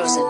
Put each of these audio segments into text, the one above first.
frozen.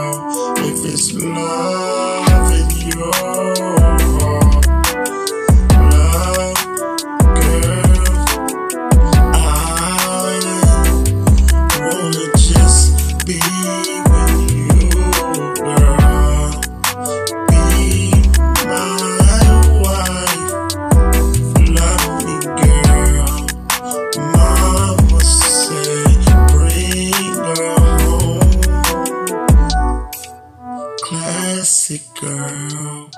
Toxic girl,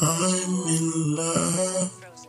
I'm in love.